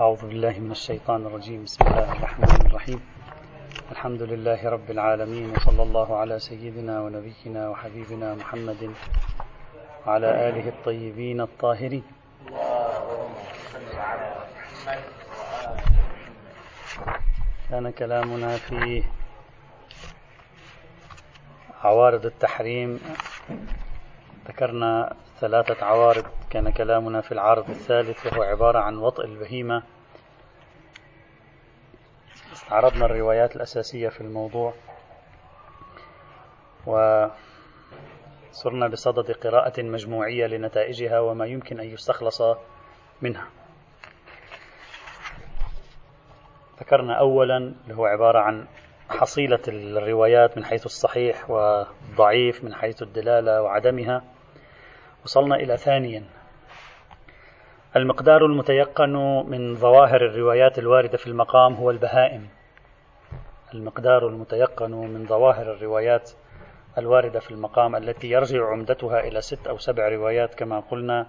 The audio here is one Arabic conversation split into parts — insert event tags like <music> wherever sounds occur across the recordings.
أعوذ بالله من الشيطان الرجيم. بسم الله الرحمن الرحيم. الحمد لله رب العالمين وصلى الله على سيدنا ونبينا وحبيبنا محمد وعلى آله الطيبين الطاهرين. كان كلامنا في عوارض التحريم. ذكرنا ثلاثة عوارض. كان كلامنا في العرض الثالث وهو عبارة عن وطئ البهيمة. عرضنا الروايات الأساسية في الموضوع. وصرنا بصدد قراءة مجموعية لنتائجها وما يمكن أن يستخلص منها. ذكرنا أولا اللي هو عبارة عن حصيلة الروايات من حيث الصحيح والضعيف من حيث الدلالة وعدمها. وصلنا إلى ثانيا المقدار المتيقن من ظواهر الروايات الواردة في المقام هو البهائم. المقدار المتيقن من ظواهر الروايات الواردة في المقام التي يرجع عمدتها إلى ست أو سبع روايات كما قلنا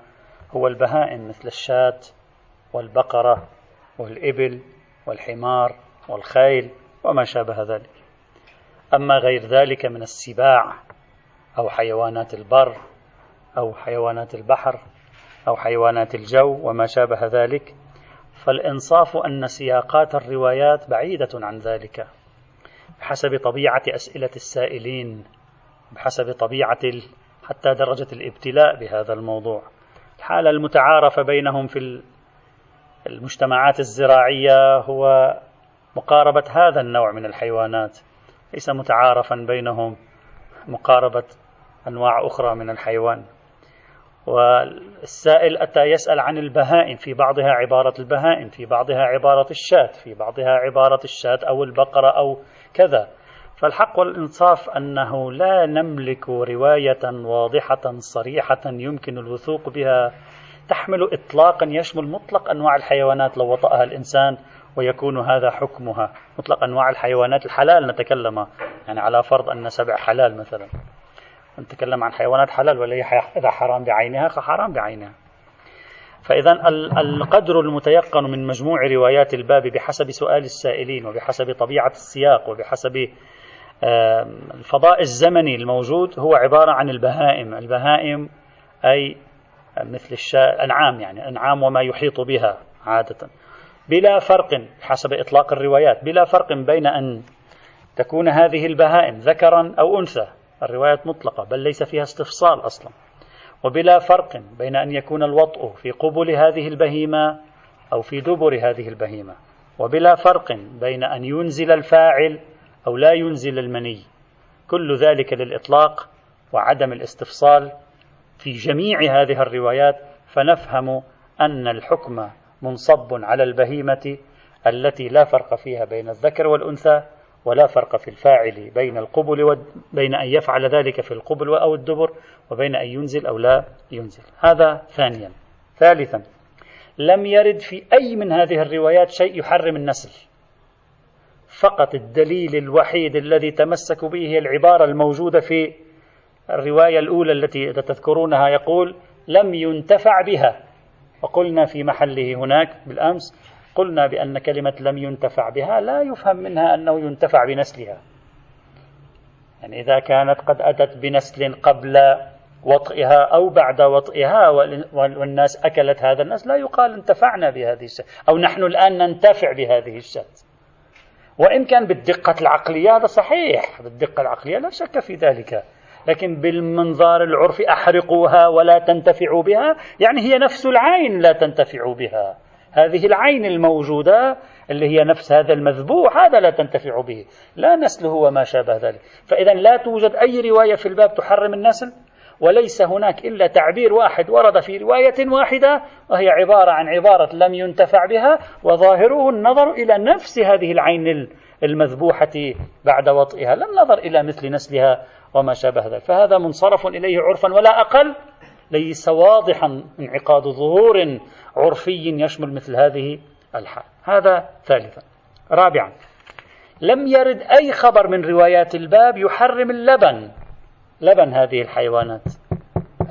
هو البهائم مثل الشاة والبقرة والإبل والحمار والخيل وما شابه ذلك. أما غير ذلك من السباع أو حيوانات البر أو حيوانات البحر أو حيوانات الجو وما شابه ذلك فالإنصاف أن سياقات الروايات بعيدة عن ذلك بحسب طبيعة أسئلة السائلين بحسب طبيعة حتى درجة الابتلاء بهذا الموضوع. الحالة المتعارفة بينهم في المجتمعات الزراعية هو مقاربة هذا النوع من الحيوانات ليس متعارفا بينهم مقاربة أنواع أخرى من الحيوان. والسائل أتى يسأل عن البهائم في بعضها عبارة البهائم في بعضها عبارة الشاة في بعضها عبارة الشاة أو البقرة أو كذا. فالحق والإنصاف أنه لا نملك رواية واضحة صريحة يمكن الوثوق بها. تحمل إطلاقا يشمل مطلق أنواع الحيوانات لو وطأها الإنسان ويكون هذا حكمها. مطلق أنواع الحيوانات الحلال نتكلم يعني على فرض أن سبع حلال مثلا. نتكلم عن حيوانات حلال ولا إذا حرام بعينها فحرام بعينها. فإذا القدر المتيقن من مجموع روايات الباب بحسب سؤال السائلين وبحسب طبيعة السياق وبحسب الفضاء الزمني الموجود هو عبارة عن البهائم. البهائم أي مثل الشاء أنعام يعني أنعام وما يحيط بها عادة. بلا فرق حسب إطلاق الروايات بلا فرق بين أن تكون هذه البهائم ذكرا أو أنثى. الروايات مطلقة بل ليس فيها استفصال أصلا. وبلا فرق بين أن يكون الوطء في قبل هذه البهيمة أو في دبر هذه البهيمة. وبلا فرق بين أن ينزل الفاعل أو لا ينزل المني. كل ذلك للإطلاق وعدم الاستفصال. في جميع هذه الروايات فنفهم أن الحكم منصب على البهيمة التي لا فرق فيها بين الذكر والأنثى ولا فرق في الفاعل بين القبل وبين أن يفعل ذلك في القبل أو الدبر وبين أن ينزل أو لا ينزل. هذا ثانيا. ثالثا لم يرد في أي من هذه الروايات شيء يحرم النسل. فقط الدليل الوحيد الذي تمسك به هي العبارة الموجودة في الرواية الأولى التي تذكرونها يقول لم ينتفع بها. وقلنا في محله هناك بالأمس قلنا بأن كلمة لم ينتفع بها لا يفهم منها أنه ينتفع بنسلها. يعني إذا كانت قد أتت بنسل قبل وطئها أو بعد وطئها والناس أكلت هذا النسل لا يقال انتفعنا بهذه الشاة أو نحن الآن ننتفع بهذه الشاة وإن كان بالدقة العقلية هذا صحيح بالدقة العقلية لا شك في ذلك. لكن بالمنظار العرفي أحرقوها ولا تنتفعوا بها يعني هي نفس العين لا تنتفع بها. هذه العين الموجودة اللي هي نفس هذا المذبوح هذا لا تنتفع به لا نسله وما شابه ذلك. فإذا لا توجد أي رواية في الباب تحرم النسل وليس هناك إلا تعبير واحد ورد في رواية واحدة وهي عبارة عن عبارة لم ينتفع بها وظاهره النظر إلى نفس هذه العين المذبوحة بعد وطئها. لا النظر إلى مثل نسلها وما شابه ذلك. فهذا منصرف إليه عرفا ولا أقل ليس واضحا انعقاد ظهور عرفي يشمل مثل هذه الحال. هذا ثالثا. رابعا. لم يرد أي خبر من روايات الباب يحرم اللبن. لبن هذه الحيوانات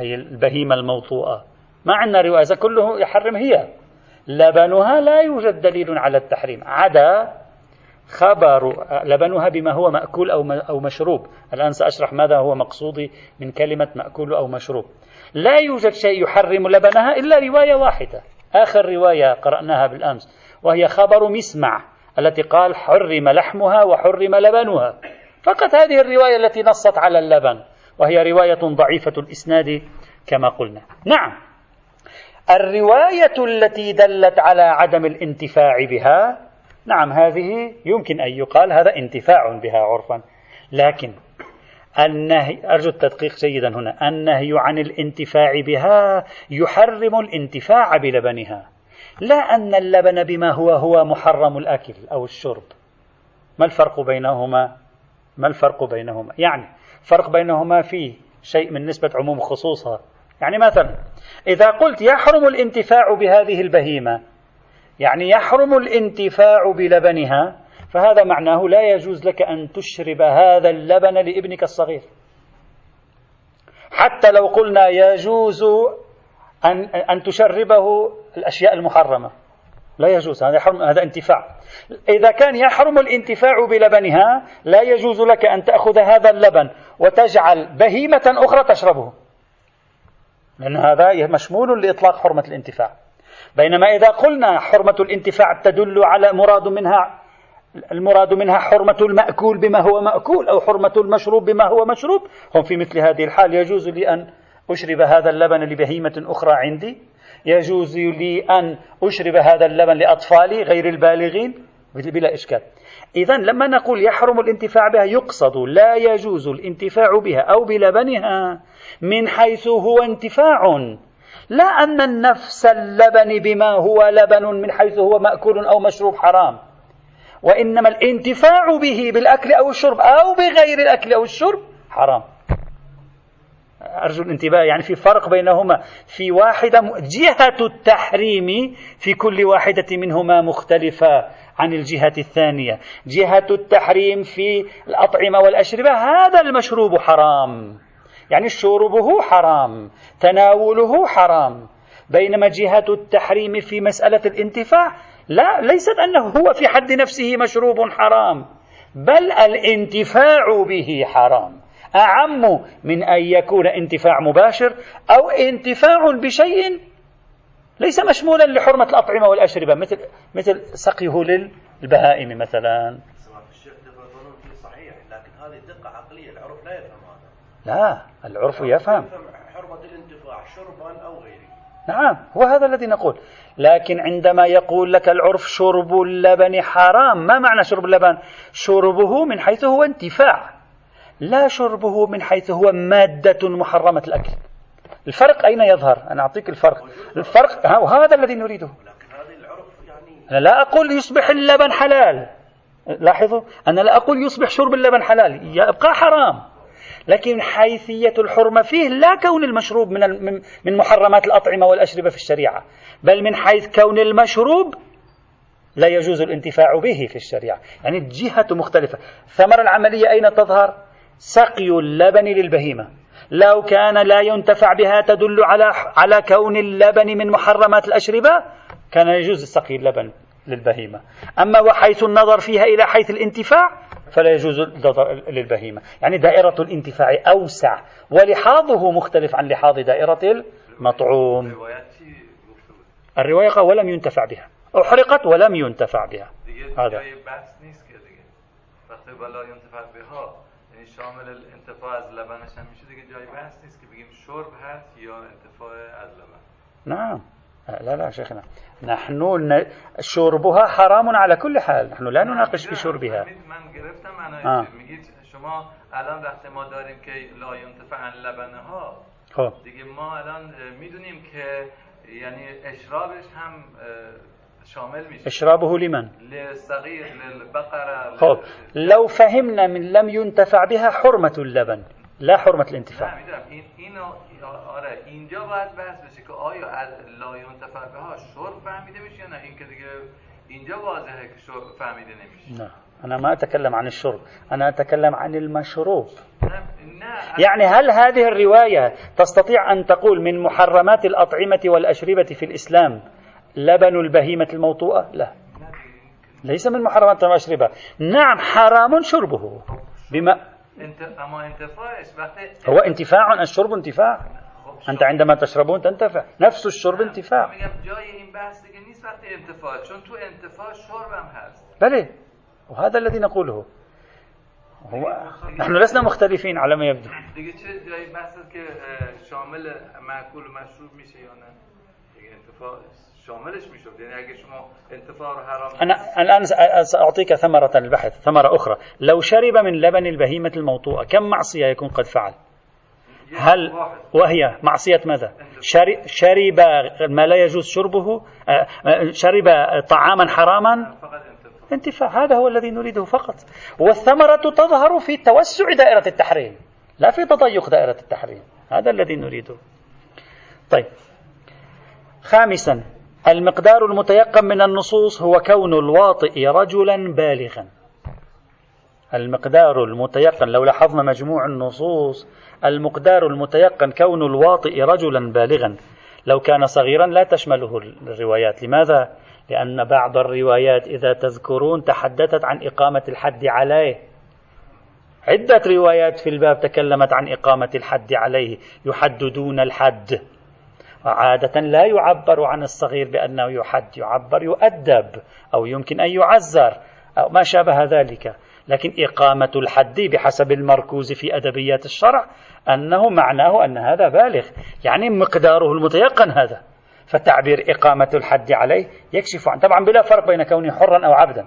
أي البهيمة الموطوءة. ما عندنا رواية كله يحرم هي. لبنها لا يوجد دليل على التحريم. عدا خبر لبنها بما هو مأكول أو أو مشروب. الآن سأشرح ماذا هو مقصودي من كلمة مأكول أو مشروب. لا يوجد شيء يحرم لبنها إلا رواية واحدة. آخر رواية قرأناها بالأمس وهي خبر مسمع التي قال حرم لحمها وحرم لبنها. فقط هذه الرواية التي نصت على اللبن وهي رواية ضعيفة الإسناد كما قلنا. نعم. الرواية التي دلت على عدم الانتفاع بها نعم هذه يمكن أن يقال هذا انتفاع بها عرفا. لكن النهي أرجو التدقيق جيدا هنا النهي عن الانتفاع بها يحرم الانتفاع بلبنها. لا أن اللبن بما هو هو محرم الأكل أو الشرب. ما الفرق بينهما؟ ما الفرق بينهما؟ يعني فرق بينهما في شيء من نسبة عموم خصوصها. يعني مثلا إذا قلت يحرم الانتفاع بهذه البهيمة يعني يحرم الانتفاع بلبنها فهذا معناه لا يجوز لك أن تشرب هذا اللبن لابنك الصغير. حتى لو قلنا يجوز أن أن تشربه الأشياء المحرمة. لا يجوز هذا حرم هذا انتفاع. إذا كان يحرم الانتفاع بلبنها لا يجوز لك أن تأخذ هذا اللبن وتجعل بهيمة أخرى تشربه. لأن هذا مشمول لإطلاق حرمة الانتفاع. بينما إذا قلنا حرمة الانتفاع تدل على مراد منها المراد منها حرمة المأكول بما هو مأكول أو حرمة المشروب بما هو مشروب. هم في مثل هذه الحال. يجوز لي أن أشرب هذا اللبن لبهيمة أخرى عندي. يجوز لي أن أشرب هذا اللبن لأطفالي غير البالغين. بلا إشكال. إذا لما نقول يحرم الانتفاع بها يقصد لا يجوز الانتفاع بها أو بلبنها من حيث هو انتفاع. لا أن النفس اللبن بما هو لبن من حيث هو مأكول أو مشروب حرام. وإنما الانتفاع به بالأكل أو الشرب أو بغير الأكل أو الشرب حرام. أرجو الانتباه يعني في فرق بينهما. في واحدة جهة التحريم في كل واحدة منهما مختلفة عن الجهة الثانية. جهة التحريم في الأطعمة والأشربة هذا المشروب حرام. يعني شربه حرام تناوله حرام. بينما جهة التحريم في مسألة الانتفاع لا ليست أنه هو في حد نفسه مشروب حرام بل الانتفاع به حرام. أعم من أن يكون انتفاع مباشر أو انتفاع بشيء ليس مشمولا لحرمة الأطعمة والأشربة مثل مثل سقيه للبهائم مثلا صحيح لكن هذه دقة عقلية العرف لا يفهم هذا لا العرف يفهم. حرمة الانتفاع شربا أو غيره نعم هو هذا الذي نقول. لكن عندما يقول لك العرف شرب اللبن حرام ما معنى شرب اللبن؟ شربه من حيث هو انتفاع. لا شربه من حيث هو مادة محرمة الأكل. الفرق أين يظهر؟ أنا أعطيك الفرق. الفرق هذا الذي نريده. أنا لا أقول يصبح اللبن حلال. لاحظوا أنا لا أقول يصبح شرب اللبن حلال. يبقى حرام. لكن حيثية الحرمة فيه لا كون المشروب من من محرمات الأطعمة والأشربة في الشريعة بل من حيث كون المشروب لا يجوز الانتفاع به في الشريعة. يعني الجهة مختلفة. الثمرة العملية أين تظهر؟ سقي اللبن للبهيمة. لو كان لا ينتفع بها تدل على على كون اللبن من محرمات الأشربة كان يجوز سقي اللبن للبهيمة. أما وحيث النظر فيها إلى حيث الانتفاع فلا يجوز النظر للبهيمة. يعني دائرة الانتفاع أوسع ولحاظه مختلف عن لحاظ دائرة المطعوم. الرواية ولم ينتفع بها. أحرقت ولم ينتفع بها. هذا. شامل از لبنش هم میشه دیگه جایی بحث نیست که بگیم شرب هست یا انتفاع از لبن. نعم لا لا شيخنا نحن شربها حرام على كل حال. نحن لا نناقش في شربها. من گرفتم میگید شما الان وقتی ما داریم که لا ينتفع لبنه ها خب. دیگه ما الان میدونیم که یعنی اشرابش هم شامل میشه. اشرابه لمن؟ للصغير للبقرة خب. لو فهمنا من لم ينتفع بها حرمة اللبن. لا حرمة الانتفاع. این آره اینجا باید بحث بشه که آیا لا ينتفع بها شرب فهمیده میشه یا نه؟ این که دیگه اینجا واضحه که شرب فهمیده نمیشه. نه. أنا ما أتكلم عن الشرب أنا أتكلم عن المشروب. يعني هل هذه الرواية تستطيع أن تقول من محرمات الأطعمة والأشربة في الإسلام لبن البهيمة الموطوءة؟ لا. ليس من محرمات الأشربة. نعم حرام شربه. بما هو انتفاع الشرب انتفاع. أنت عندما تشربون تنتفع. نفس الشرب انتفاع. بلى وهذا الذي نقوله. هو نحن لسنا مختلفين على ما يبدو. شامل معقول مشروب میشه یا نه؟ انتفاع شاملش میشد. یعنی اگه شما انتفاع رو حرام أنا الآن سأعطيك ثمرة البحث ثمرة أخرى. لو شرب من لبن البهيمة الموطوءة كم معصية يكون قد فعل؟ هل وهي معصية ماذا؟ شرب ما لا يجوز شربه؟ شرب طعاما حراما؟ انتفاع. هذا هو الذي نريده فقط. والثمرة تظهر في توسع دائرة التحريم لا في تضيق دائرة التحريم. هذا الذي نريده. طيب. خامسا. المقدار المتيقن من النصوص هو كون الواطئ رجلا بالغا. المقدار المتيقن لو لاحظنا مجموع النصوص المقدار المتيقن كون الواطئ رجلا بالغا. لو كان صغيرا لا تشمله الروايات. لماذا؟ لأن بعض الروايات إذا تذكرون تحدثت عن إقامة الحد عليه. عدة روايات في الباب تكلمت عن إقامة الحد عليه. يحددون الحد. وعادة لا يعبر عن الصغير بأنه يحد يعبر يؤدب أو يمكن أن يعزر أو ما شابه ذلك. لكن إقامة الحد بحسب المركوز في أدبيات الشرع أنه معناه أن هذا بالغ يعني مقداره المتيقن هذا. فتعبير إقامة الحد عليه يكشف عن طبعا بلا فرق بين كونه حرا أو عبدا.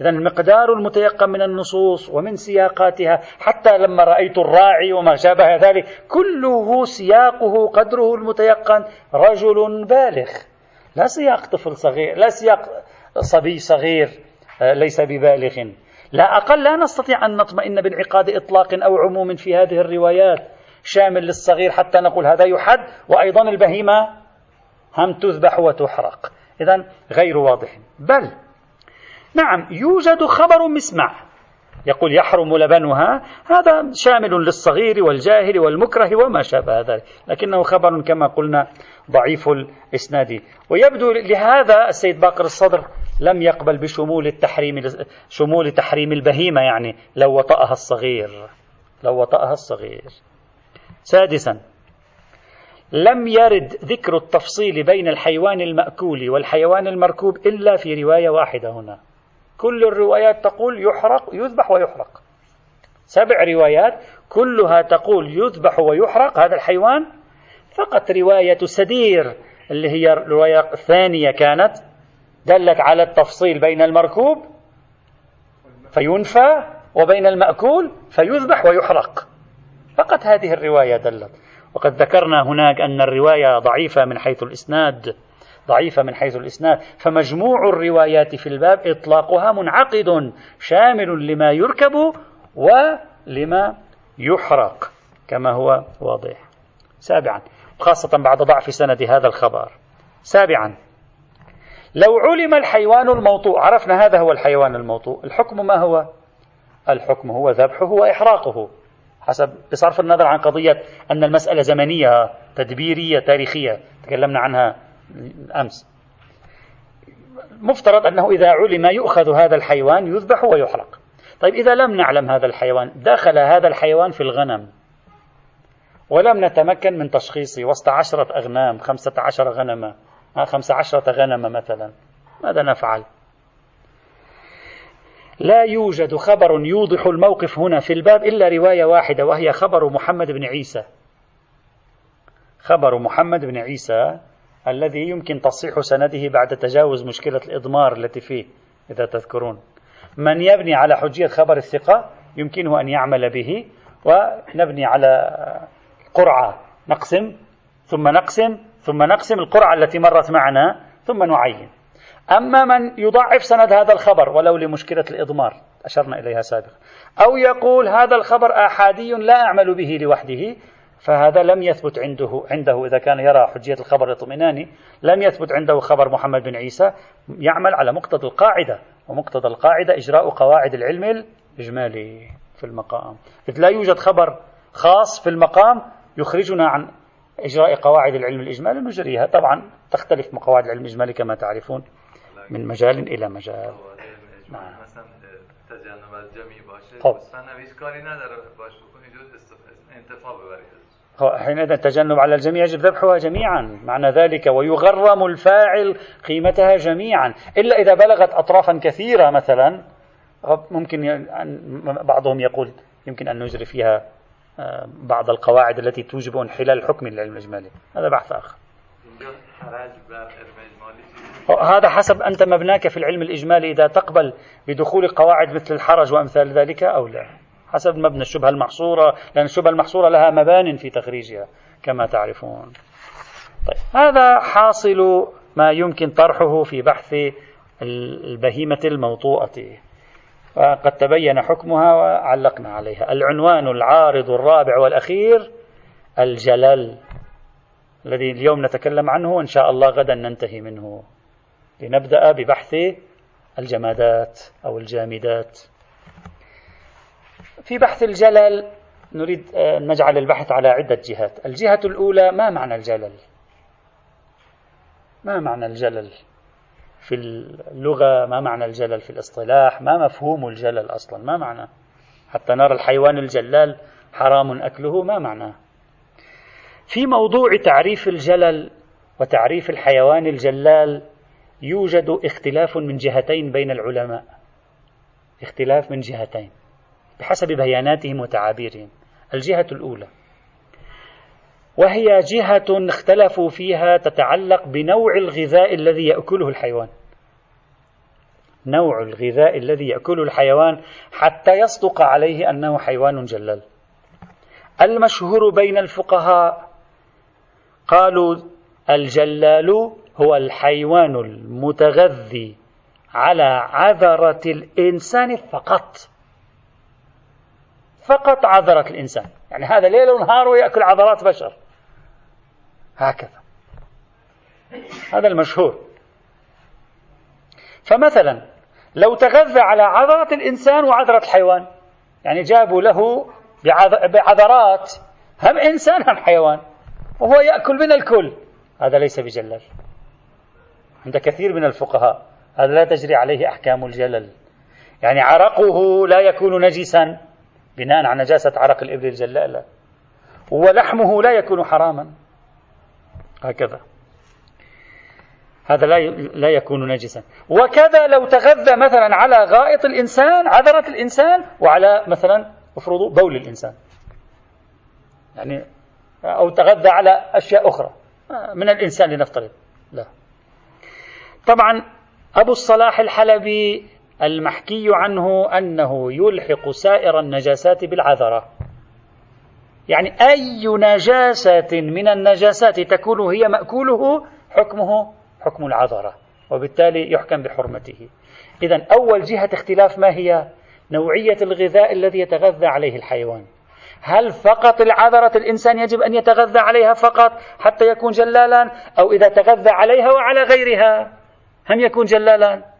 إذا المقدار المتيقن من النصوص ومن سياقاتها حتى لما رأيت الراعي وما شابه ذلك كله سياقه قدره المتيقن رجل بالغ. لا سياق طفل صغير لا سياق صبي صغير آه، ليس ببالغ. لا أقل لا نستطيع أن نطمئن بانعقاد إطلاق أو عموم في هذه الروايات. شامل للصغير حتى نقول هذا يحد وأيضا البهيمة هم تذبح وتحرق. إذا غير واضح. بل نعم يوجد خبر مسمع. يقول يحرم لبنها هذا شامل للصغير والجاهل والمكره وما شابه ذلك. لكنه خبر كما قلنا ضعيف الإسناد. ويبدو لهذا السيد باقر الصدر لم يقبل بشمول التحريم شمول تحريم البهيمة يعني لو وطأها الصغير. لو وطأها الصغير. سادسا لم يرد ذكر التفصيل بين الحيوان المأكول والحيوان المركوب إلا في رواية واحدة هنا. كل الروايات تقول يحرق يذبح ويحرق. سبع روايات كلها تقول يذبح ويحرق هذا الحيوان. فقط رواية سدير اللي هي الرواية الثانية كانت دلت على التفصيل بين المركوب فينفى وبين المأكول فيذبح ويحرق. فقط هذه الرواية دلت. وقد ذكرنا هناك أن الرواية ضعيفة من حيث الإسناد. ضعيفة من حيث الإسناد فمجموع الروايات في الباب إطلاقها منعقد شامل لما يركب ولما يحرق كما هو واضح. سابعا خاصة بعد ضعف سند هذا الخبر. سابعا لو علم الحيوان الموطوء عرفنا هذا هو الحيوان الموطوء الحكم ما هو؟ الحكم هو ذبحه وإحراقه. حسب بصرف النظر عن قضية أن المسألة زمنية تدبيرية تاريخية تكلمنا عنها أمس. مفترض أنه إذا علم يؤخذ هذا الحيوان يذبح ويحرق. طيب إذا لم نعلم هذا الحيوان دخل هذا الحيوان في الغنم. ولم نتمكن من تشخيصه. وسط عشرة أغنام خمسة عشر غنمة. خمسة عشرة غنمة مثلا. ماذا نفعل؟ لا يوجد خبر يوضح الموقف هنا في الباب إلا رواية واحدة وهي خبر محمد بن عيسى. خبر محمد بن عيسى الذي يمكن تصحيح سنده بعد تجاوز مشكلة الإضمار التي فيه إذا تذكرون. من يبني على حجية خبر الثقة يمكنه أن يعمل به ونبني على قرعة نقسم ثم نقسم ثم نقسم القرعة التي مرت معنا ثم نعين. أما من يضعف سند هذا الخبر ولو لمشكلة الإضمار أشرنا إليها سابقا أو يقول هذا الخبر آحادي لا أعمل به لوحده فهذا لم يثبت عنده عنده إذا كان يرى حجية الخبر الاطمئناني لم يثبت عنده خبر محمد بن عيسى يعمل على مقتضى القاعدة ومقتضى القاعدة إجراء قواعد العلم الإجمالي في المقام. إذ لا يوجد خبر خاص في المقام يخرجنا عن إجراء قواعد العلم الإجمالي نجريها طبعا تختلف قواعد العلم الإجمالي كما تعرفون من مجال إلى مجال. نعم. خب. حينئذ التجنب على الجميع يجب ذبحها جميعا. معنى ذلك ويغرم الفاعل قيمتها جميعا. إلا إذا بلغت أطرافا كثيرة مثلا ممكن بعضهم يقول يمكن أن نجري فيها آه، بعض القواعد التي توجب انحلال الحكم للعلم الإجمالي. هذا بحث آخر. <laughs> هذا حسب أنت مبناك في العلم الإجمالي إذا تقبل بدخول قواعد مثل الحرج وأمثال ذلك أو لا. حسب مبنى الشبهة المحصورة لأن الشبهة المحصورة لها مبان في تخريجها كما تعرفون. طيب هذا حاصل ما يمكن طرحه في بحث البهيمة الموطوءة. وقد تبين حكمها وعلقنا عليها. العنوان العارض الرابع والأخير الجلل الذي اليوم نتكلم عنه وإن شاء الله غدا ننتهي منه. لنبدأ ببحث الجمادات أو الجامدات. في بحث الجلل نريد أن نجعل البحث على عدة جهات. الجهة الأولى ما معنى الجلل؟ ما معنى الجلل في اللغة؟ ما معنى الجلل في الاصطلاح؟ ما مفهوم الجلل أصلا؟ ما معنى؟ حتى نرى الحيوان الجلال حرام أكله ما معناه في موضوع تعريف الجلل وتعريف الحيوان الجلال يوجد اختلاف من جهتين بين العلماء. اختلاف من جهتين. بحسب بياناتهم وتعابيرهم. الجهة الأولى. وهي جهة اختلفوا فيها تتعلق بنوع الغذاء الذي يأكله الحيوان. نوع الغذاء الذي يأكله الحيوان حتى يصدق عليه أنه حيوان جلال. المشهور بين الفقهاء قالوا الجلال هو الحيوان المتغذي على عذرة الإنسان فقط. فقط عذرة الإنسان. يعني هذا ليل ونهار ويأكل عذرات بشر. هكذا. هذا المشهور. فمثلا لو تغذى على عذرة الإنسان وعذرة الحيوان يعني جابوا له بعذرات هم إنسان هم حيوان وهو يأكل من الكل. هذا ليس بجلل عند كثير من الفقهاء هذا لا تجري عليه أحكام الجلل. يعني عرقه لا يكون نجسا. بناء على نجاسة عرق الإبل الجلالة. ولحمه لا يكون حراما. هكذا. هذا لا لا يكون نجسا. وكذا لو تغذى مثلا على غائط الإنسان عذرة الإنسان وعلى مثلا افرضوا بول الإنسان. يعني أو تغذى على أشياء أخرى. من الإنسان لنفترض. لا. طبعا أبو الصلاح الحلبي المحكي عنه أنه يلحق سائر النجاسات بالعذرة. يعني أي نجاسة من النجاسات تكون هي مأكوله حكمه حكم العذرة وبالتالي يحكم بحرمته. إذا أول جهة اختلاف ما هي؟ نوعية الغذاء الذي يتغذى عليه الحيوان. هل فقط العذرة الإنسان يجب أن يتغذى عليها فقط حتى يكون جلالا أو إذا تغذى عليها وعلى غيرها هم يكون جلالا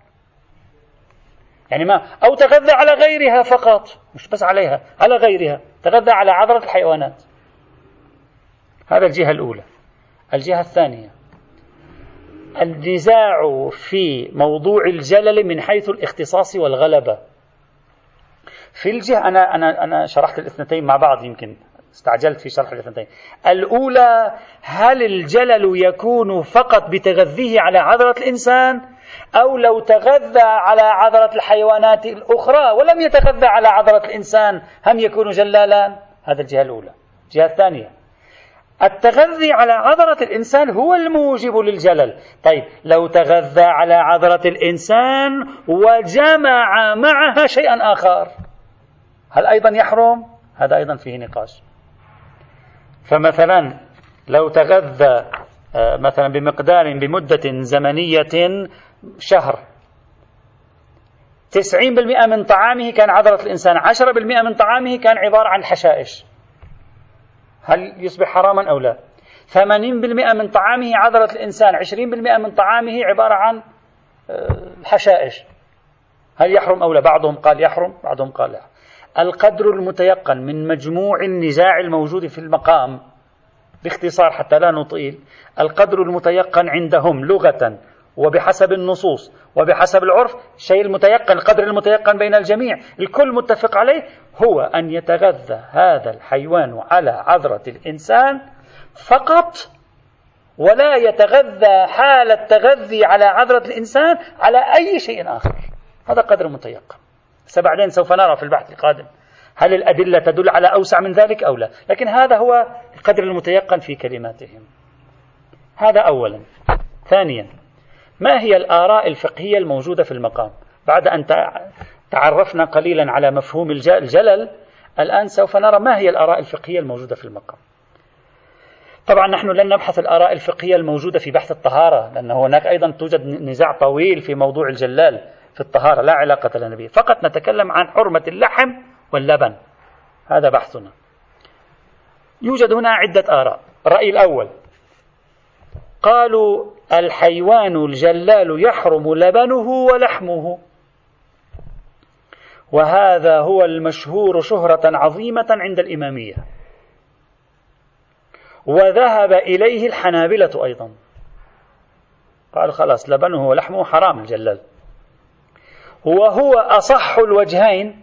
يعني ما أو تغذى على غيرها فقط. مش بس عليها على غيرها. تغذى على عذرة الحيوانات. هذا الجهة الأولى. الجهة الثانية. النزاع في موضوع الجلل من حيث الاختصاص والغلبة. في الجهة أنا أنا أنا شرحت الاثنتين مع بعض يمكن. استعجلت في شرح الاثنتين. الأولى هل الجلل يكون فقط بتغذيه على عذرة الإنسان؟ أو لو تغذى على عذرة الحيوانات الأخرى ولم يتغذى على عذرة الإنسان هم يكون جلالا هذا الجهة الأولى. الجهة الثانية. التغذي على عذرة الإنسان هو الموجب للجلل. طيب لو تغذى على عذرة الإنسان وجمع معها شيئا آخر. هل أيضا يحرم؟ هذا أيضا فيه نقاش. فمثلا لو تغذى آه، مثلا بمقدار بمدة زمنية شهر. تسعين بالمئة من طعامه كان عذرة الإنسان. عشرة بالمئة من طعامه كان عبارة عن حشائش. هل يصبح حراما أو لا؟ ثمانين بالمئة من طعامه عذرة الإنسان. عشرين بالمئة من طعامه عبارة عن آه، هل يحرم أو لا؟ بعضهم قال يحرم بعضهم قال لا. القدر المتيقن من مجموع النزاع الموجود في المقام باختصار حتى لا نطيل القدر المتيقن عندهم لغة وبحسب النصوص وبحسب العرف الشيء المتيقن القدر المتيقن بين الجميع. الكل متفق عليه هو أن يتغذى هذا الحيوان على عذرة الإنسان فقط ولا يتغذى حال التغذي على عذرة الإنسان على أي شيء آخر. هذا قدر متيقن. سبعدين سوف نرى في البحث القادم هل الأدلة تدل على أوسع من ذلك أو لا. لكن هذا هو القدر المتيقن في كلماتهم. هذا أولا. ثانيا ما هي الآراء الفقهية الموجودة في المقام؟ بعد أن تعرفنا قليلا على مفهوم الجلل الآن سوف نرى ما هي الآراء الفقهية الموجودة في المقام. طبعا نحن لن نبحث الآراء الفقهية الموجودة في بحث الطهارة لأن هناك أيضا توجد نزاع طويل في موضوع الجلال في الطهارة لا علاقة لنا به. فقط نتكلم عن حرمة اللحم واللبن. هذا بحثنا. يوجد هنا عدة آراء. الرأي الأول. قالوا الحيوان الجلال يحرم لبنه ولحمه. وهذا هو المشهور شهرة عظيمة عند الإمامية. وذهب إليه الحنابلة أيضا. قال خلاص لبنه ولحمه حرام الجلال. وهو أصح الوجهين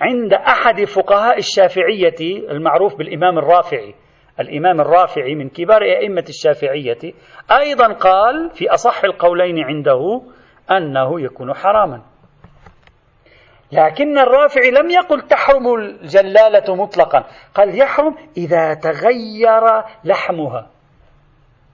عند أحد فقهاء الشافعية المعروف بالإمام الرافعي. الإمام الرافعي من كبار أئمة الشافعية أيضا قال في أصح القولين عنده أنه يكون حراما. لكن الرافعي لم يقل تحرم الجلالة مطلقا قال يحرم إذا تغير لحمها.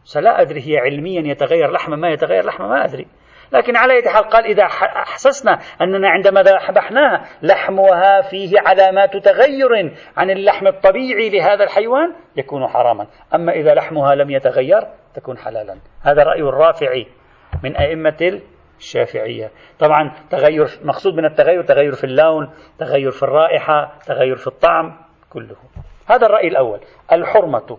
سلا أدري هي علميا يتغير لحما ما يتغير لحما ما أدري. لكن على حال قال إذا أحسسنا أننا عندما ذبحناها لحمها فيه علامات تغير عن اللحم الطبيعي لهذا الحيوان يكون حراما. أما إذا لحمها لم يتغير تكون حلالا. هذا رأي الرافعي من أئمة الشافعية. طبعا تغير مقصود من التغير تغير في اللون تغير في الرائحة تغير في الطعم كله. هذا الرأي الأول. الحرمة.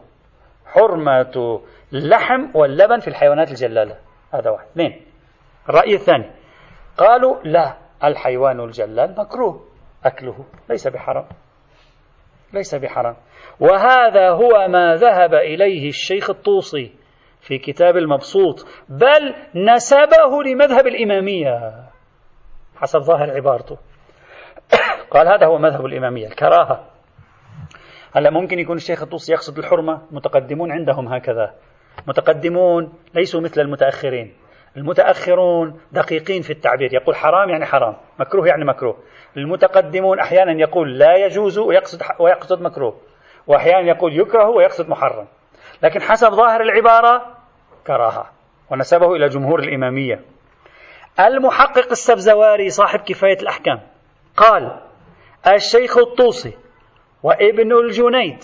حرمة اللحم واللبن في الحيوانات الجلالة. هذا واحد. اثنين. الرأي الثاني. قالوا لا الحيوان الجلال مكروه أكله ليس بحرام. ليس بحرام. وهذا هو ما ذهب إليه الشيخ الطوسي في كتاب المبسوط بل نسبه لمذهب الإمامية حسب ظاهر عبارته. قال هذا هو مذهب الإمامية الكراهة. هلا ممكن يكون الشيخ الطوسي يقصد الحرمة متقدمون عندهم هكذا. متقدمون ليسوا مثل المتأخرين. المتأخرون دقيقين في التعبير. يقول حرام يعني حرام. مكروه يعني مكروه. المتقدمون أحيانا يقول لا يجوز ويقصد, ويقصد مكروه. وأحيانا يقول يكره ويقصد محرم. لكن حسب ظاهر العبارة كراهة. ونسبه إلى جمهور الإمامية. المحقق السبزواري صاحب كفاية الأحكام. قال الشيخ الطوسي وابن الجنيد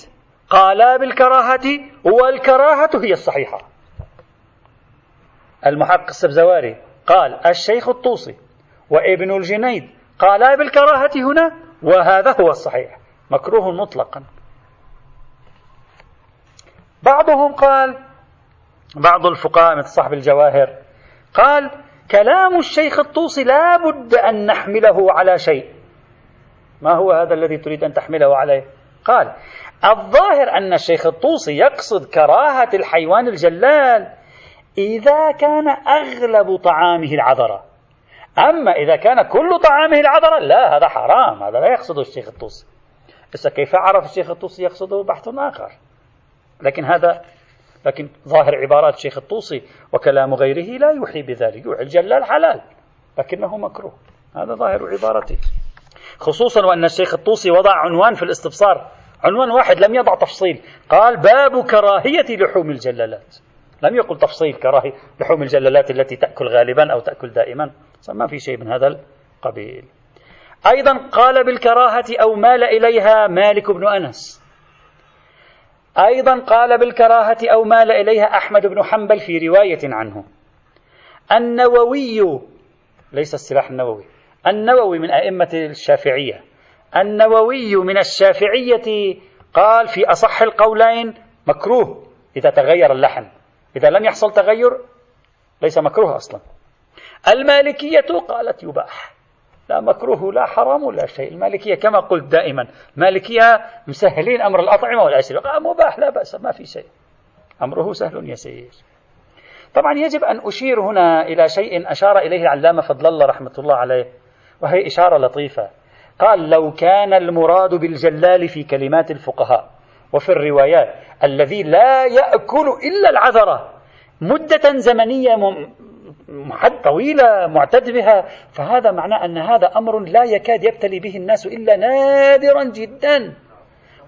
قالا بالكراهة والكراهة هي الصحيحة. المحقق السبزواري قال الشيخ الطوسي وابن الجنيد قالا بالكراهة هنا وهذا هو الصحيح مكروه مطلقا. بعضهم قال بعض الفقهاء مثل صاحب الجواهر قال كلام الشيخ الطوسي لا بد أن نحمله على شيء. ما هو هذا الذي تريد أن تحمله عليه؟ قال الظاهر أن الشيخ الطوسي يقصد كراهة الحيوان الجلال إذا كان أغلب طعامه العذرة. أما إذا كان كل طعامه العذرة لا هذا حرام هذا لا يقصده الشيخ الطوسي. بس كيف عرف الشيخ الطوسي يقصده؟ بحث آخر. لكن هذا لكن ظاهر عبارات الشيخ الطوسي وكلام غيره لا يوحي بذلك يوحي الجلال حلال لكنه مكروه. هذا ظاهر عبارته. خصوصا وأن الشيخ الطوسي وضع عنوان في الاستبصار عنوان واحد لم يضع تفصيل قال باب كراهية لحوم الجلالات. لم يقل تفصيل كراهية لحوم الجلالات التي تأكل غالبا أو تأكل دائما. ما في شيء من هذا القبيل. أيضا قال بالكراهة أو مال إليها مالك بن أنس. أيضا قال بالكراهة أو مال إليها أحمد بن حنبل في رواية عنه. النووي ليس السلاح النووي النووي من أئمة الشافعية. النووي من الشافعية قال في أصح القولين مكروه إذا تغير اللحم إذا لم يحصل تغير ليس مكروه أصلا. المالكية قالت يباح. لا مكروه لا حرام ولا شيء. المالكية كما قلت دائما مالكية مسهلين أمر الأطعمة والأسئلة قال مباح لا بأس ما في شيء. أمره سهل يسير. طبعا يجب أن أشير هنا إلى شيء أشار إليه العلامة فضل الله رحمة الله عليه وهي إشارة لطيفة. قال لو كان المراد بالجلال في كلمات الفقهاء وفي الروايات الذي لا يأكل إلا العذرة. مدة زمنية حد طويلة معتد بها. فهذا معناه أن هذا أمر لا يكاد يبتلي به الناس إلا نادرا جدا.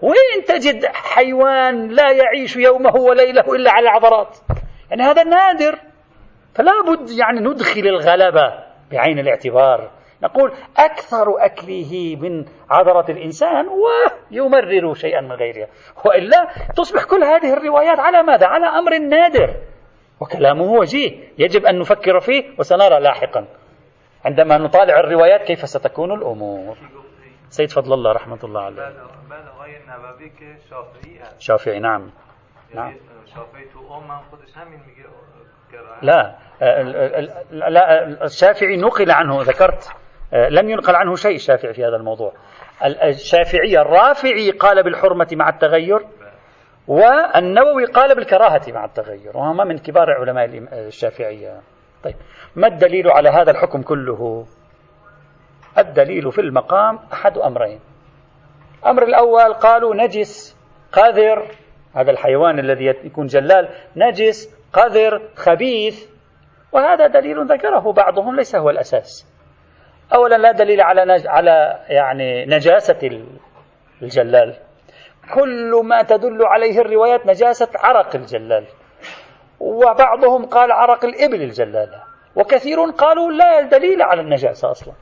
وين تجد حيوان لا يعيش يومه وليله إلا على العضرات يعني هذا نادر. فلا بد يعني ندخل الغلبة بعين الاعتبار. نقول أكثر أكله من عذرة الإنسان ويمرر شيئا من غيرها. وإلا تصبح كل هذه الروايات على ماذا؟ على أمر نادر. وكلامه وجيه. يجب أن نفكر فيه وسنرى لاحقا. عندما نطالع الروايات كيف ستكون الأمور؟ سيد فضل الله رحمة الله عليه. شافعي نعم. نعم. لا لا الشافعي نقل عنه ذكرت لم ينقل عنه شيء الشافعي في هذا الموضوع. الشافعي الرافعي قال بالحرمة مع التغير والنووي قال بالكراهة مع التغير وهما من كبار علماء الشافعية. طيب ما الدليل على هذا الحكم كله؟ الدليل في المقام أحد أمرين. الأمر الأول قالوا نجس قذر هذا الحيوان الذي يكون جلال نجس قذر خبيث وهذا دليل ذكره بعضهم ليس هو الأساس. أولا لا دليل على نج... على يعني نجاسة الجلال. كل ما تدل عليه الروايات نجاسة عرق الجلال. وبعضهم قال عرق الإبل الجلالة. وكثير قالوا لا دليل على النجاسة أصلا.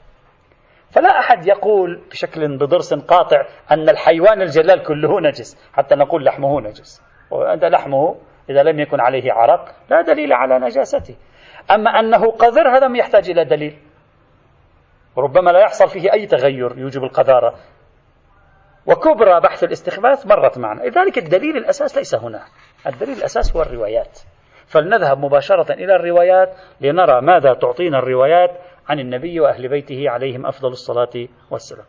فلا أحد يقول بشكل بضرس قاطع أن الحيوان الجلال كله نجس حتى نقول لحمه نجس. وأنت لحمه إذا لم يكن عليه عرق لا دليل على نجاسته. أما أنه قذر هذا ما يحتاج إلى دليل. ربما لا يحصل فيه أي تغير يوجب القذارة. وكبرى بحث الاستخباث مرت معنا. لذلك الدليل الأساس ليس هنا. الدليل الأساس هو الروايات. فلنذهب مباشرة إلى الروايات لنرى ماذا تعطينا الروايات عن النبي وأهل بيته عليهم أفضل الصلاة والسلام.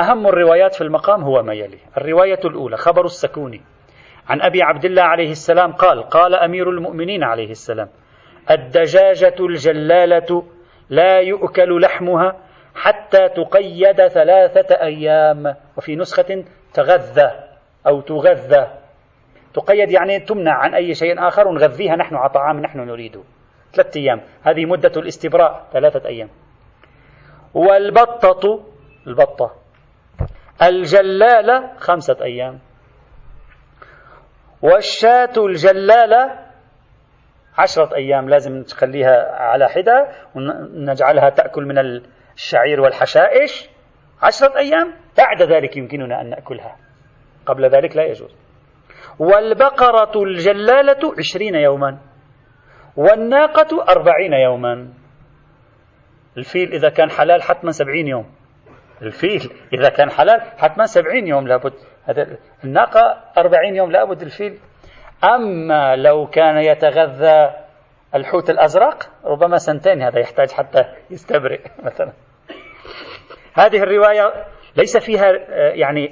أهم الروايات في المقام هو ما يلي. الرواية الأولى خبر السكوني. عن أبي عبد الله عليه السلام قال قال أمير المؤمنين عليه السلام الدجاجة الجلالة لا يؤكل لحمها حتى تقيد ثلاثة أيام. وفي نسخة تغذى أو تغذى. تقيد يعني تمنع عن أي شيء آخر ونغذيها نحن على طعام نحن نريده ثلاثة أيام. هذه مدة الاستبراء ثلاثة أيام. والبطة البطة. الجلالة خمسة أيام. والشاة الجلالة عشرة أيام لازم تخليها على حدة ونجعلها تأكل من الشعير والحشائش. عشرة أيام بعد ذلك يمكننا أن نأكلها. قبل ذلك لا يجوز. والبقرة الجلالة عشرين يوما. والناقة أربعين يوما. الفيل إذا كان حلال حتما سبعين يوم. الفيل إذا كان حلال حتما سبعين يوم لابد. هذا الناقة أربعين يوم لابد الفيل أما لو كان يتغذى الحوت الأزرق ربما سنتين هذا يحتاج حتى يستبرئ <laughs> مثلا. هذه الرواية ليس فيها يعني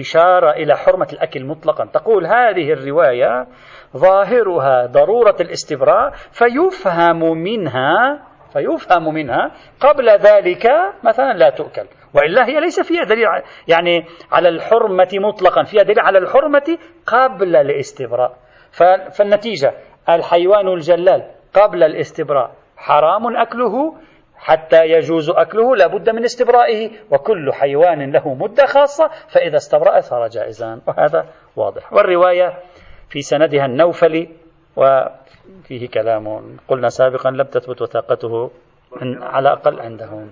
إشارة إلى حرمة الأكل مطلقا. تقول هذه الرواية ظاهرها ضرورة الاستبراء فيفهم منها فيفهم منها قبل ذلك مثلا لا تؤكل. وإلا هي ليس فيها دليل يعني على الحرمة مطلقا فيها دليل على الحرمة قبل الاستبراء. فالنتيجة الحيوان الجلال قبل الاستبراء. حرام أكله حتى يجوز أكله لابد من استبرائه. وكل حيوان له مدة خاصة فإذا استبرأ صار جائزا. وهذا واضح. والرواية في سندها النوفلي وفيه كلام. قلنا سابقا لم تثبت وثاقته على أقل عندهم.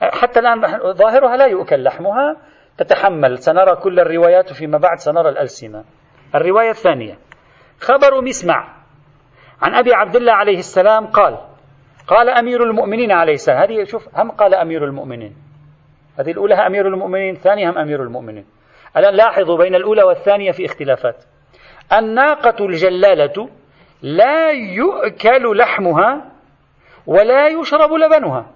حتى الآن ظاهرها لا يؤكل لحمها. تتحمل. سنرى كل الروايات فيما بعد سنرى الألسنة. الرواية الثانية. خبر مسمع. عن أبي عبد الله عليه السلام قال قال أمير المؤمنين عليه السلام. هذه شوف هم قال أمير المؤمنين. هذه الأولى أمير المؤمنين الثانية هم أمير المؤمنين. الآن لاحظوا بين الأولى والثانية في اختلافات. الناقة الجلالة لا يؤكل لحمها ولا يشرب لبنها.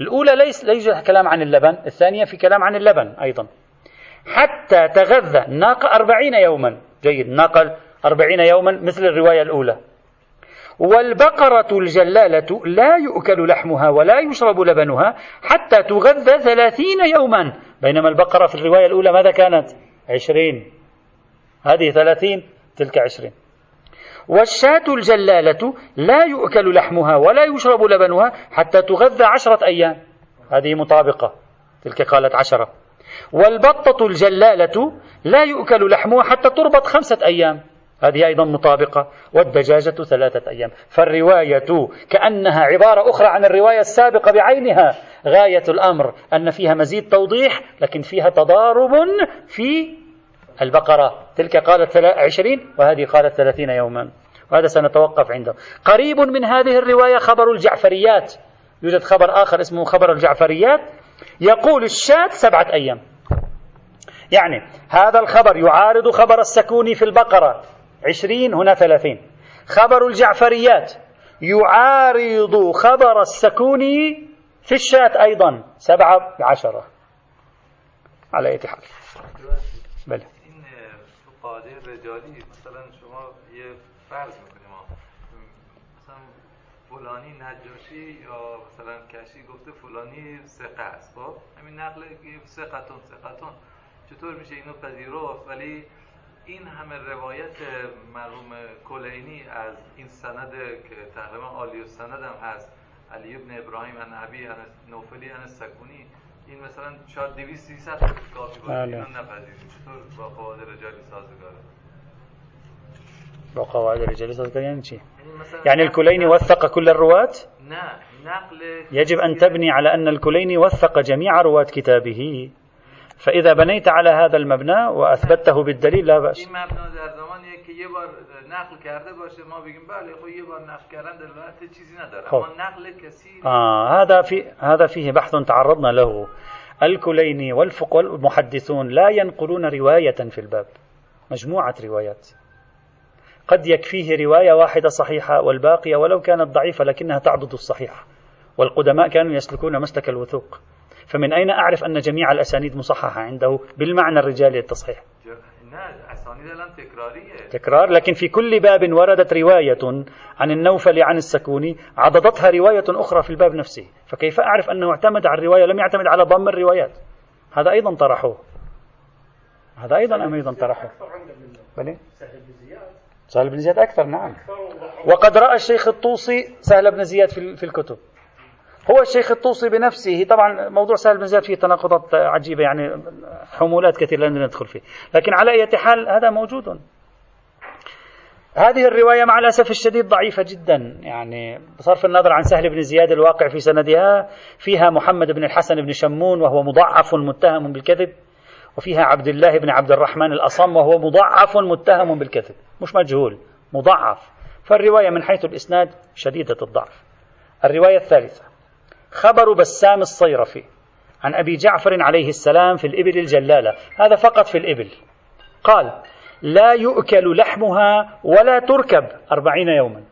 الأولى ليس ليس كلام عن اللبن الثانية في كلام عن اللبن أيضا. حتى تغذى الناقة أربعين يوما. جيد الناقة أربعين يوما مثل الرواية الأولى. والبقرة الجلالة لا يؤكل لحمها ولا يشرب لبنها حتى تغذى ثلاثين يوما. بينما البقرة في الرواية الأولى ماذا كانت؟ عشرين. هذه ثلاثين تلك عشرين. والشاة الجلالة لا يؤكل لحمها ولا يشرب لبنها حتى تغذى عشرة أيام. هذه مطابقة. تلك قالت عشرة. والبطة الجلالة لا يؤكل لحمها حتى تربط خمسة أيام. هذه أيضا مطابقة. والدجاجة ثلاثة أيام. فالرواية كأنها عبارة أخرى عن الرواية السابقة بعينها. غاية الأمر أن فيها مزيد توضيح لكن فيها تضارب في البقرة. تلك قالت عشرين وهذه قالت ثلاثين يوما. وهذا سنتوقف عنده. قريب من هذه الرواية خبر الجعفريات. يوجد خبر آخر اسمه خبر الجعفريات. يقول الشاة سبعة أيام. يعني هذا الخبر يعارض خبر السكوني في البقرة. عشرين هنا ثلاثين. خبر الجعفريات يعارض خبر السكوني في الشاة أيضا. سبعة عشرة. على أي حال. بله مثلا شما یه فرض می‌کنیم مثلا فلانی نجاشی یا مثلا کشی گفته فلانی سقه است. خب همین نقل سقتون سقتون چطور میشه اینو پذیرفت؟ ولی این همه روایت مرحوم کلینی از این سند که تقریبا عالی و سند هم هست. علی ابن ابراهیم عن ابیه عن نوفلی عن سکونی. این مثلا شاید 200 300 کافی باشه. بله. اینو نپذیرید چطور با قواعد رجالی سازگاره؟ با قواعد رجالی سازگاره یعنی چی يعني الكليني وثق كل الرواة؟ يجب أن تبني على أن الكليني وثق جميع رواة كتابه. فإذا بنيت على هذا المبنى وأثبته بالدليل لا بأس. آه هذا في هذا فيه بحث تعرضنا له. الكليني والفقه والمحدثون لا ينقلون رواية في الباب. مجموعة روايات. قد يكفيه رواية واحدة صحيحة والباقية ولو كانت ضعيفة لكنها تعضد الصحيح والقدماء كانوا يسلكون مسلك الوثوق. فمن أين أعرف أن جميع الأسانيد مصححة عنده؟ بالمعنى الرجالي للتصحيح تكرار لكن في كل باب وردت رواية عن النوفل عن السكوني عضدتها رواية أخرى في الباب نفسه. فكيف أعرف أنه اعتمد على الرواية؟ لم يعتمد على ضم الروايات. هذا أيضا طرحوه. هذا أيضا أم أيضا طرحوه. بني؟ سهل بن زياد أكثر نعم. وقد رأى الشيخ الطوسي سهل بن زياد في الكتب. هو الشيخ الطوسي بنفسه طبعا موضوع سهل بن زياد فيه تناقضات عجيبة يعني حمولات كثيرة لن ندخل فيه. لكن على أي حال هذا موجود. هذه الرواية مع الأسف الشديد ضعيفة جدا. يعني بصرف النظر عن سهل بن زياد الواقع في سندها فيها محمد بن الحسن بن شمون وهو مضعف متهم بالكذب. وفيها عبد الله بن عبد الرحمن الأصم وهو مضعف متهم بالكذب مش مجهول مضعف. فالرواية من حيث الإسناد شديدة الضعف. الرواية الثالثة خبر بسام الصيرفي عن أبي جعفر عليه السلام في الإبل الجلالة. هذا فقط في الإبل. قال لا يؤكل لحمها ولا تركب أربعين يوما.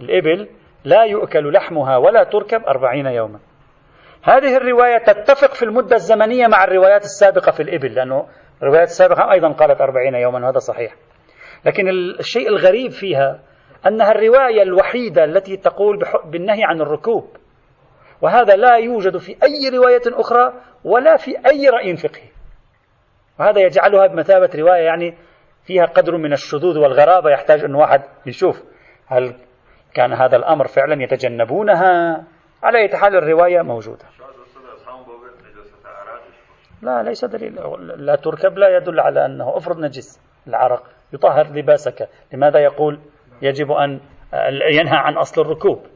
الإبل لا يؤكل لحمها ولا تركب أربعين يوما. هذه الرواية تتفق في المدة الزمنية مع الروايات السابقة في الإبل لأنه الروايات السابقة أيضا قالت أربعين يوما وهذا صحيح. لكن الشيء الغريب فيها أنها الرواية الوحيدة التي تقول بالنهي عن الركوب. وهذا لا يوجد في أي رواية أخرى ولا في أي رأي فقهي. وهذا يجعلها بمثابة رواية يعني فيها قدر من الشذوذ والغرابة. يحتاج أن واحد يشوف هل كان هذا الأمر فعلا يتجنبونها. على أي حال الرواية موجودة. لا ليس دليل. لا تركب لا يدل على أنه أفرض نجس العرق يطهر لباسك لماذا يقول؟ يجب أن ينهى عن أصل الركوب.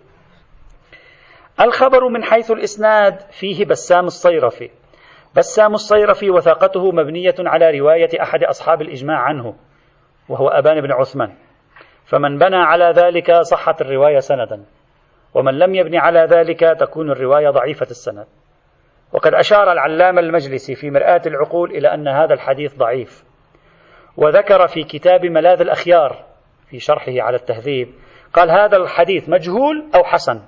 الخبر من حيث الإسناد فيه بسام الصيرفي. بسام الصيرفي وثاقته مبنية على رواية أحد أصحاب الإجماع عنه وهو أبان بن عثمان. فمن بنى على ذلك صحت الرواية سندا. ومن لم يبني على ذلك تكون الرواية ضعيفة السند. وقد أشار العلامة المجلسي في مرآة العقول إلى أن هذا الحديث ضعيف. وذكر في كتاب ملاذ الأخيار في شرحه على التهذيب قال هذا الحديث مجهول أو حسن؟